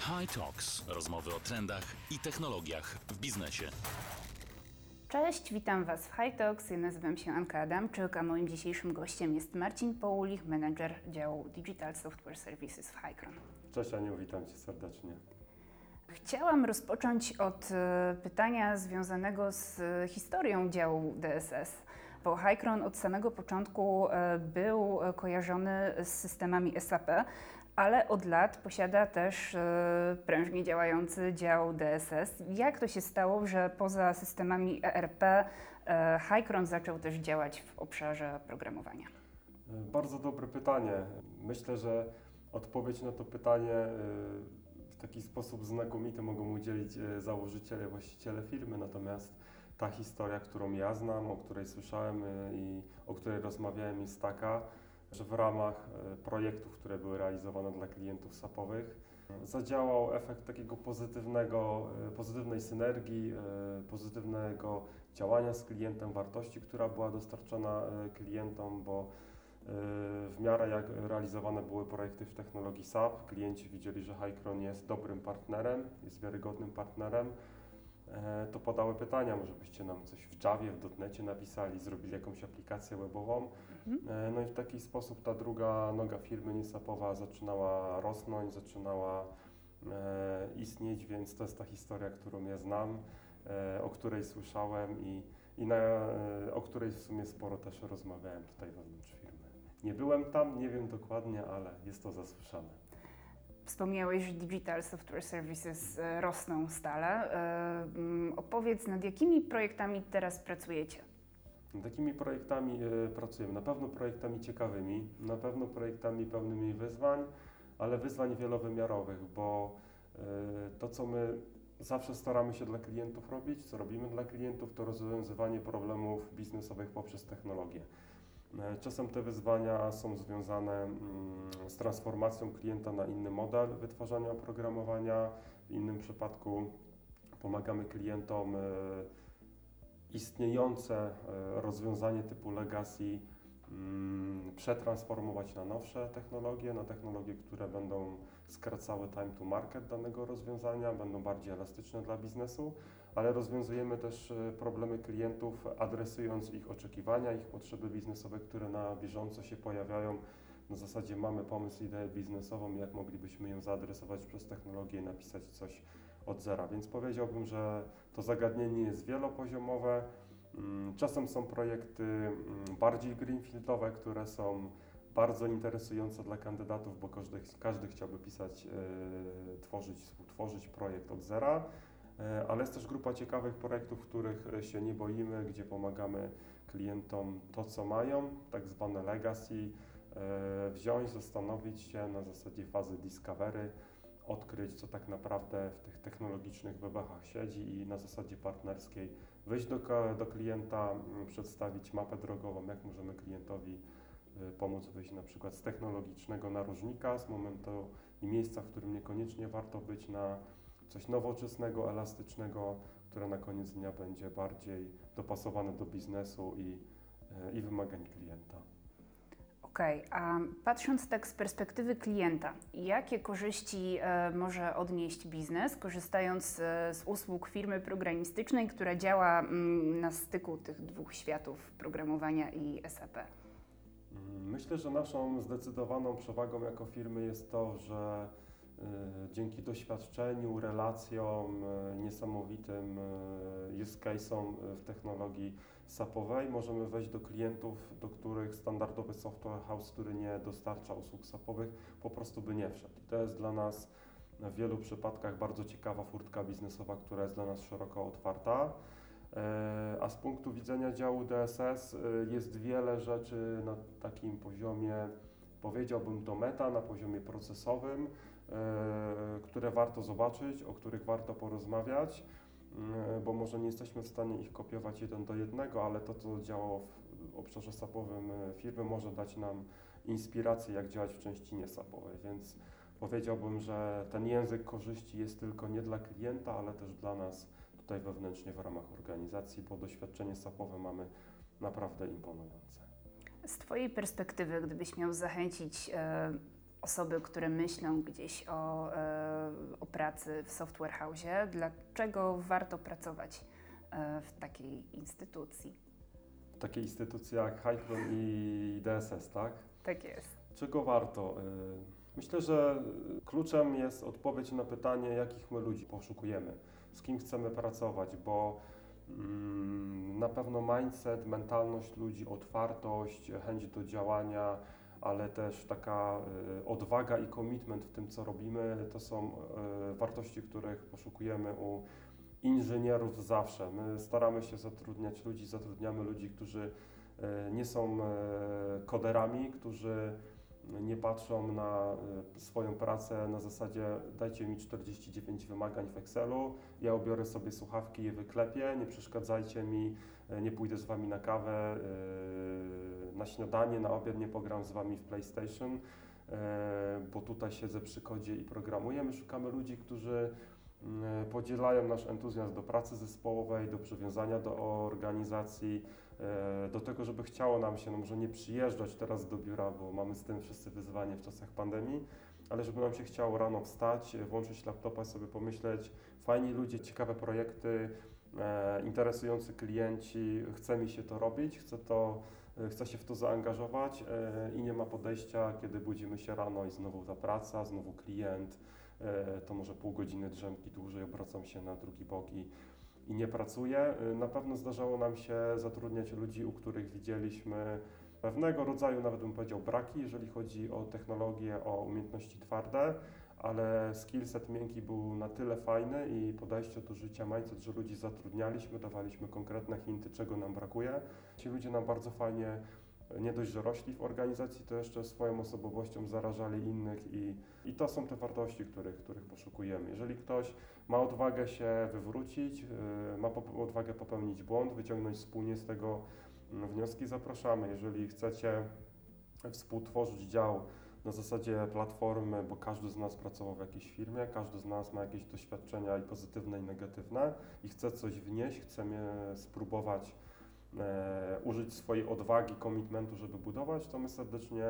High Talks. Rozmowy o trendach i technologiach w biznesie. Cześć, witam Was w High Talks. Ja nazywam się Anka Adamczyk, a moim dzisiejszym gościem jest Marcin Poulich, menedżer działu Digital Software Services w Hycron. Cześć Aniu, witam Cię serdecznie. Chciałam rozpocząć od e, pytania związanego z historią działu DSS, bo Hycron od samego początku e, był kojarzony z systemami SAP, ale od lat posiada też e, prężnie działający dział DSS. Jak to się stało, że poza systemami ERP Hycron zaczął też działać w obszarze programowania? Bardzo dobre pytanie. Myślę, że odpowiedź na to pytanie w taki sposób znakomity mogą udzielić e, założyciele, właściciele firmy, natomiast ta historia, którą ja znam, o której słyszałem e, i o której rozmawiałem jest taka, że w ramach e, projektów, które były realizowane dla klientów SAP-owych, zadziałał efekt takiego pozytywnego, pozytywnej synergii, pozytywnego działania z klientem, wartości, która była dostarczona klientom, bo w miarę jak realizowane były projekty w technologii SAP, klienci widzieli, że Hycron jest dobrym partnerem, jest wiarygodnym partnerem, to podały pytania, może byście nam coś w Javie, w .NETie napisali, zrobili jakąś aplikację webową. Mhm. E, no i w taki sposób ta druga noga firmy niesapowa zaczynała rosnąć, zaczynała e, istnieć, więc to jest ta historia, którą ja znam, o której słyszałem i, i na, o której w sumie sporo też rozmawiałem tutaj wewnątrz firmy. Nie byłem tam, nie wiem dokładnie, ale jest to zasłyszane. Wspomniałeś, Digital Software Services e, rosną stale. E, mm, opowiedz, nad jakimi projektami teraz pracujecie? Nad jakimi projektami e, pracujemy? Na pewno projektami ciekawymi, na pewno projektami pełnymi wyzwań, ale wyzwań wielowymiarowych, bo to, co my zawsze staramy się dla klientów robić, co robimy dla klientów, to rozwiązywanie problemów biznesowych poprzez technologię. E, czasem te wyzwania są związane mm, z transformacją klienta na inny model wytwarzania oprogramowania. W innym przypadku pomagamy klientom e, istniejące e, rozwiązanie typu legacy mm, przetransformować na nowsze technologie, na technologie, które będą skracały time to market danego rozwiązania, będą bardziej elastyczne dla biznesu, ale rozwiązujemy też e, problemy klientów, adresując ich oczekiwania, ich potrzeby biznesowe, które na bieżąco się pojawiają. Na zasadzie mamy pomysł, ideę biznesową, jak moglibyśmy ją zaadresować przez technologię i napisać coś od zera. Więc powiedziałbym, że to zagadnienie jest wielopoziomowe. Mm, czasem są projekty mm, bardziej greenfieldowe, które są bardzo interesujące dla kandydatów, bo każdy, każdy chciałby pisać, yy, tworzyć, współtworzyć projekt od zera. E, ale jest też grupa ciekawych projektów, których e, się nie boimy, gdzie pomagamy klientom to, co mają, tak zwane legacy, e, wziąć, zastanowić się na zasadzie fazy discovery, odkryć, co tak naprawdę w tych technologicznych bebechach siedzi i na zasadzie partnerskiej wyjść do, do klienta, przedstawić mapę drogową, jak możemy klientowi pomóc wyjść na przykład z technologicznego narożnika, z momentu i miejsca, w którym niekoniecznie warto być na coś nowoczesnego, elastycznego, które na koniec dnia będzie bardziej dopasowane do biznesu i, e, i wymagań klienta. Okej, okay. a patrząc tak z perspektywy klienta, jakie korzyści e, może odnieść biznes, korzystając z usług firmy programistycznej, która działa mm, na styku tych dwóch światów programowania i SAP? Mm, myślę, że naszą zdecydowaną przewagą jako firmy jest to, że dzięki doświadczeniu, relacjom, e, niesamowitym e, use case'om w technologii SAP-owej możemy wejść do klientów, do których standardowy software house, który nie dostarcza usług SAP-owych, po prostu by nie wszedł. I to jest dla nas w wielu przypadkach bardzo ciekawa furtka biznesowa, która jest dla nas szeroko otwarta. A z punktu widzenia działu DSS jest wiele rzeczy na takim poziomie, powiedziałbym to meta, na poziomie procesowym, E, które warto zobaczyć, o których warto porozmawiać, e, bo może nie jesteśmy w stanie ich kopiować jeden do jednego, ale to, co działało w obszarze sapowym e, firmy, może dać nam inspirację, jak działać w części niesapowej, więc powiedziałbym, że ten język korzyści jest tylko nie dla klienta, ale też dla nas tutaj wewnętrznie w ramach organizacji, bo doświadczenie sapowe mamy naprawdę imponujące. Z Twojej perspektywy, gdybyś miał zachęcić osoby, które myślą gdzieś o e, o pracy w Software House. Dlaczego warto pracować w takiej instytucji? Takie instytucje jak Hycron i DSS, tak? Tak jest. Czego warto? Myślę, że kluczem jest odpowiedź na pytanie, jakich my ludzi poszukujemy, z kim chcemy pracować, bo mm, na pewno mindset, mentalność ludzi, otwartość, chęć do działania, ale też taka y, odwaga i commitment w tym, co robimy, to są y, wartości, których poszukujemy u inżynierów zawsze. My staramy się zatrudniać ludzi, zatrudniamy ludzi, którzy y, nie są koderami, którzy nie patrzą na y, swoją pracę na zasadzie dajcie mi 49 wymagań w Excelu, ja obiorę sobie słuchawki je wyklepię, nie przeszkadzajcie mi, y, nie pójdę z wami na kawę, y, na śniadanie, na obiad nie pogram z wami w PlayStation, bo tutaj siedzę przy kodzie i programuję. My szukamy ludzi, którzy podzielają nasz entuzjazm do pracy zespołowej, do przywiązania do organizacji, E, do tego, żeby chciało nam się, no może nie przyjeżdżać teraz do biura, bo mamy z tym wszyscy wyzwanie w czasach pandemii, ale żeby nam się chciało rano wstać, włączyć laptopa, sobie pomyśleć, fajni ludzie, ciekawe projekty, e, interesujący klienci, chce mi się to robić, chcę, to, e, chcę się w to zaangażować e, i nie ma podejścia, kiedy budzimy się rano i znowu ta praca, znowu klient, e, to może pół godziny drzemki dłużej, obracam się na drugi bok i i nie pracuje. Y, na pewno zdarzało nam się zatrudniać ludzi, u których widzieliśmy pewnego rodzaju, nawet bym powiedział, braki, jeżeli chodzi o technologię, o umiejętności twarde, ale skillset miękki był na tyle fajny i podejście do życia, mindset, że ludzi zatrudnialiśmy, dawaliśmy konkretne hinty, czego nam brakuje. Ci ludzie nam bardzo fajnie nie dość, że rośli w organizacji, to jeszcze swoją osobowością zarażali innych i, i to są te wartości, których, których poszukujemy. Jeżeli ktoś ma odwagę się wywrócić, yy, ma odwagę popełnić błąd, wyciągnąć wspólnie z tego mm, wnioski, zapraszamy. Jeżeli chcecie współtworzyć dział na zasadzie platformy, bo każdy z nas pracował w jakiejś firmie, każdy z nas ma jakieś doświadczenia i pozytywne i negatywne i chce coś wnieść, chcemy spróbować e, użyć swojej odwagi, komitmentu, żeby budować, to my serdecznie,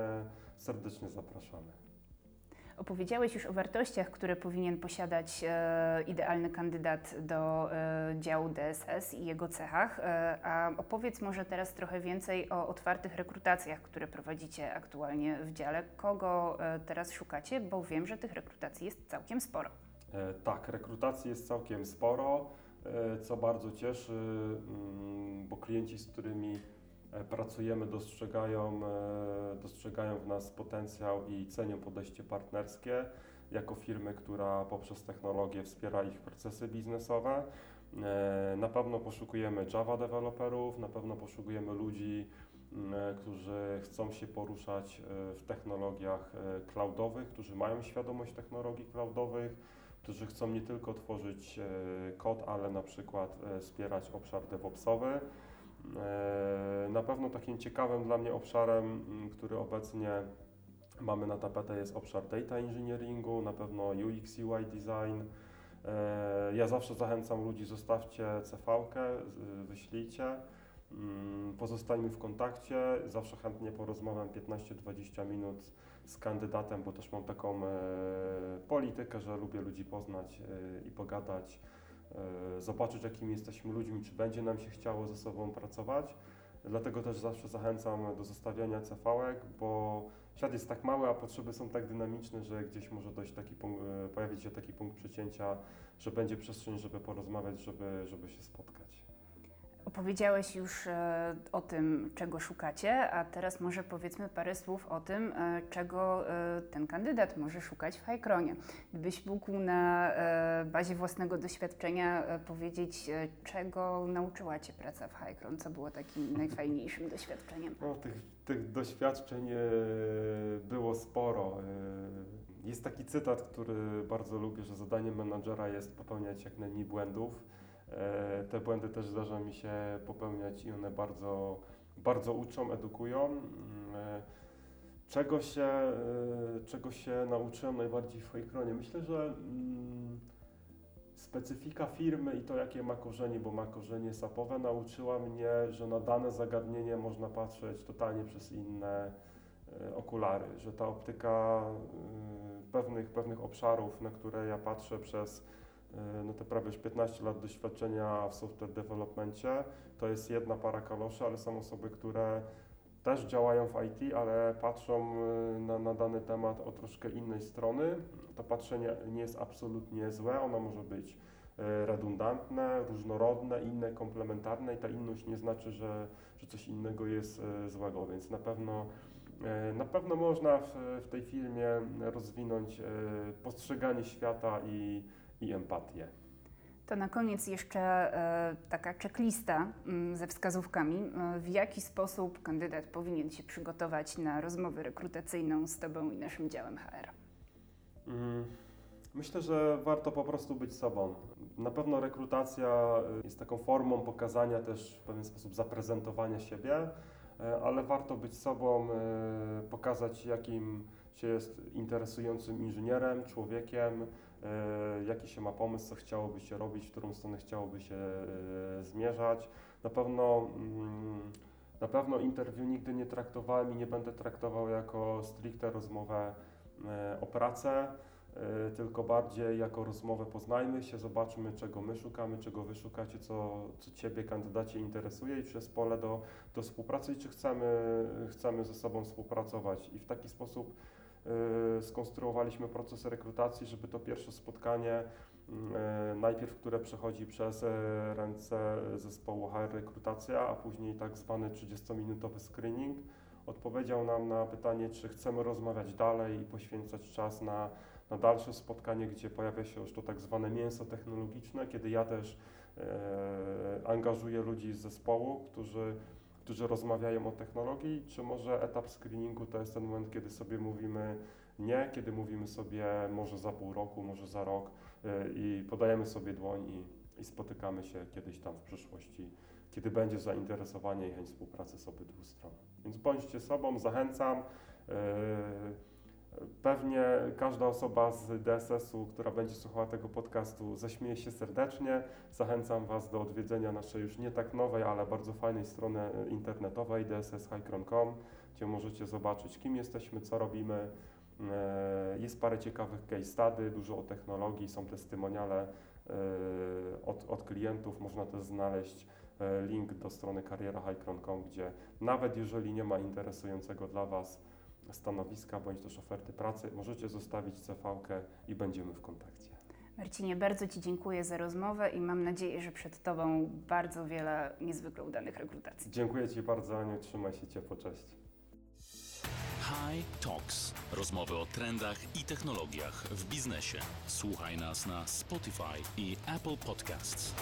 serdecznie zapraszamy. Opowiedziałeś już o wartościach, które powinien posiadać e, idealny kandydat do e, działu DSS i jego cechach, e, a opowiedz może teraz trochę więcej o otwartych rekrutacjach, które prowadzicie aktualnie w dziale. Kogo e, teraz szukacie, bo wiem, że tych rekrutacji jest całkiem sporo. E, tak, rekrutacji jest całkiem sporo. E, co bardzo cieszy, mm, bo klienci, z którymi e, pracujemy, dostrzegają, e, dostrzegają w nas potencjał i cenią podejście partnerskie jako firmy, która poprzez technologię wspiera ich procesy biznesowe. Na pewno poszukujemy Java deweloperów, na pewno poszukujemy ludzi, mm, którzy chcą się poruszać w technologiach cloudowych, którzy mają świadomość technologii cloudowych którzy chcą nie tylko tworzyć e, kod, ale na przykład e, wspierać obszar DevOpsowy. E, na pewno takim ciekawym dla mnie obszarem, który obecnie mamy na tapetę jest obszar data engineeringu, na pewno UX, UI design. Ja zawsze zachęcam ludzi, zostawcie CV-kę, wyślijcie, pozostańmy w kontakcie, zawsze chętnie porozmawiam 15-20 minut z kandydatem, bo też mam taką e, politykę, że lubię ludzi poznać e, i pogadać, e, zobaczyć jakimi jesteśmy ludźmi, czy będzie nam się chciało ze sobą pracować. Dlatego też zawsze zachęcam do zostawiania cv bo świat jest tak mały, a potrzeby są tak dynamiczne, że gdzieś może dojść taki punkt, pojawić się taki punkt przecięcia, że będzie przestrzeń, żeby porozmawiać, żeby, żeby się spotkać. Opowiedziałeś już e, o tym, czego szukacie, a teraz może powiedzmy parę słów o tym, e, czego e, ten kandydat może szukać w Hajkronie. Gdybyś mógł na bazie własnego doświadczenia powiedzieć, czego nauczyła Cię praca w Hajkron, co było takim najfajniejszym doświadczeniem? No, tych, tych doświadczeń było sporo. Jest taki cytat, który bardzo lubię, że zadaniem menadżera jest popełniać jak najmniej błędów te błędy też zdarza mi się popełniać i one bardzo, bardzo uczą, edukują. Mm, e, czego się, e, czego się nauczyłem najbardziej w Hejkronie? Myślę, że mm, specyfika firmy i to, jakie ma korzenie, bo ma korzenie sapowe, nauczyła mnie, że na dane zagadnienie można patrzeć totalnie przez inne okulary, że ta optyka pewnych, pewnych obszarów, na które ja patrzę przez e, no te prawie już 15 lat doświadczenia w software developmencie, to jest jedna para kaloszy, ale są osoby, które też działają w IT, ale patrzą e, na, na dany temat od troszkę innej strony. To patrzenie nie jest absolutnie złe, ono może być e, redundantne, różnorodne, inne, komplementarne i ta inność nie znaczy, że, że coś innego jest e, złego, więc na pewno na pewno można w, w tej filmie rozwinąć postrzeganie świata i, i empatię. To na koniec jeszcze e, taka checklista mm, ze wskazówkami, e, w jaki sposób kandydat powinien się przygotować na rozmowę rekrutacyjną z Tobą i naszym działem HR. Mm, myślę, że warto po prostu być sobą. Na pewno rekrutacja e, jest taką formą pokazania też w pewien sposób zaprezentowania siebie, ale warto być sobą, pokazać jakim się jest interesującym inżynierem, człowiekiem, jaki się ma pomysł, co chciałoby się robić, w którą stronę chciałoby się e, zmierzać. Na pewno, mm, na pewno interwiu nigdy nie traktowałem i nie będę traktował jako stricte rozmowę e, o pracę, tylko bardziej jako rozmowę poznajmy się, zobaczmy czego my szukamy, czego wy szukacie, co, co Ciebie kandydacie interesuje i czy jest pole do, do współpracy i czy chcemy, chcemy ze sobą współpracować. I w taki sposób skonstruowaliśmy proces rekrutacji, żeby to pierwsze spotkanie, y, najpierw które przechodzi przez y, ręce zespołu HR rekrutacja, a później tak zwany 30-minutowy screening, odpowiedział nam na pytanie, czy chcemy rozmawiać dalej i poświęcać czas na, na dalsze spotkanie, gdzie pojawia się już to tak zwane mięso technologiczne, kiedy ja też e, angażuję ludzi z zespołu, którzy którzy rozmawiają o technologii, czy może etap screeningu to jest ten moment, kiedy sobie mówimy nie, kiedy mówimy sobie może za pół roku, może za rok y, i podajemy sobie dłoń i, i spotykamy się kiedyś tam w przyszłości, kiedy będzie zainteresowanie i chęć współpracy z obydwu stron. Więc bądźcie sobą, zachęcam. Yy, Pewnie każda osoba z DSS-u, która będzie słuchała tego podcastu, zaśmieje się serdecznie. Zachęcam Was do odwiedzenia naszej już nie tak nowej, ale bardzo fajnej strony internetowej dsshighcron.com, gdzie możecie zobaczyć, kim jesteśmy, co robimy. E, jest parę ciekawych case study, dużo o technologii, są testymoniale e, od, od klientów. Można też znaleźć e, link do strony karierahighcron.com, gdzie nawet jeżeli nie ma interesującego dla Was stanowiska bądź też oferty pracy, możecie zostawić cv i będziemy w kontakcie. Marcinie, bardzo Ci dziękuję za rozmowę i mam nadzieję, że przed Tobą bardzo wiele niezwykle udanych rekrutacji. Dziękuję Ci bardzo, Aniu. Trzymaj się ciepło. Cześć. High Talks. Rozmowy o trendach i technologiach w biznesie. Słuchaj nas na Spotify i Apple Podcasts.